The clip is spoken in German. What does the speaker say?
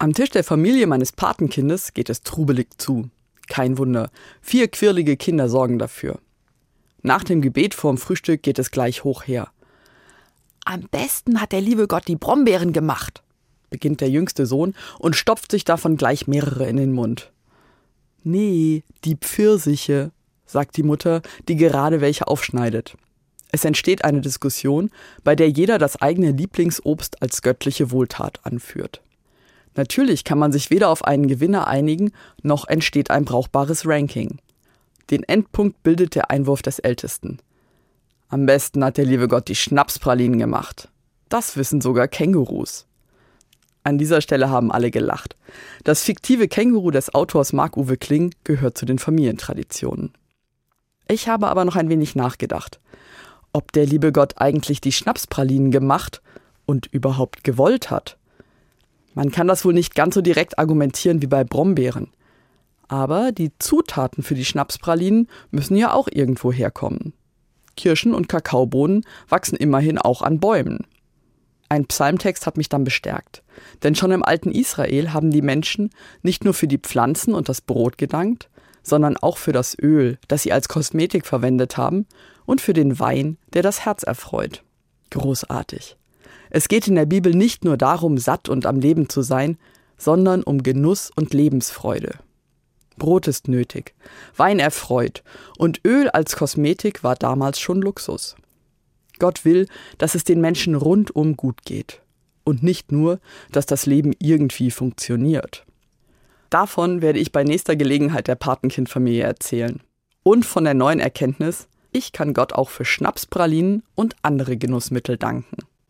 Am Tisch der Familie meines Patenkindes geht es trubelig zu. Kein Wunder, vier quirlige Kinder sorgen dafür. Nach dem Gebet vorm Frühstück geht es gleich hoch her. Am besten hat der liebe Gott die Brombeeren gemacht, beginnt der jüngste Sohn und stopft sich davon gleich mehrere in den Mund. Nee, die Pfirsiche, sagt die Mutter, die gerade welche aufschneidet. Es entsteht eine Diskussion, bei der jeder das eigene Lieblingsobst als göttliche Wohltat anführt. Natürlich kann man sich weder auf einen Gewinner einigen, noch entsteht ein brauchbares Ranking. Den Endpunkt bildet der Einwurf des Ältesten. Am besten hat der liebe Gott die Schnapspralinen gemacht. Das wissen sogar Kängurus. An dieser Stelle haben alle gelacht. Das fiktive Känguru des Autors Marc-Uwe Kling gehört zu den Familientraditionen. Ich habe aber noch ein wenig nachgedacht. Ob der liebe Gott eigentlich die Schnapspralinen gemacht und überhaupt gewollt hat? Man kann das wohl nicht ganz so direkt argumentieren wie bei Brombeeren. Aber die Zutaten für die Schnapspralinen müssen ja auch irgendwo herkommen. Kirschen und Kakaobohnen wachsen immerhin auch an Bäumen. Ein Psalmtext hat mich dann bestärkt. Denn schon im alten Israel haben die Menschen nicht nur für die Pflanzen und das Brot gedankt, sondern auch für das Öl, das sie als Kosmetik verwendet haben, und für den Wein, der das Herz erfreut. Großartig. Es geht in der Bibel nicht nur darum, satt und am Leben zu sein, sondern um Genuss und Lebensfreude. Brot ist nötig, Wein erfreut und Öl als Kosmetik war damals schon Luxus. Gott will, dass es den Menschen rundum gut geht und nicht nur, dass das Leben irgendwie funktioniert. Davon werde ich bei nächster Gelegenheit der Patenkindfamilie erzählen. Und von der neuen Erkenntnis, ich kann Gott auch für Schnapspralinen und andere Genussmittel danken.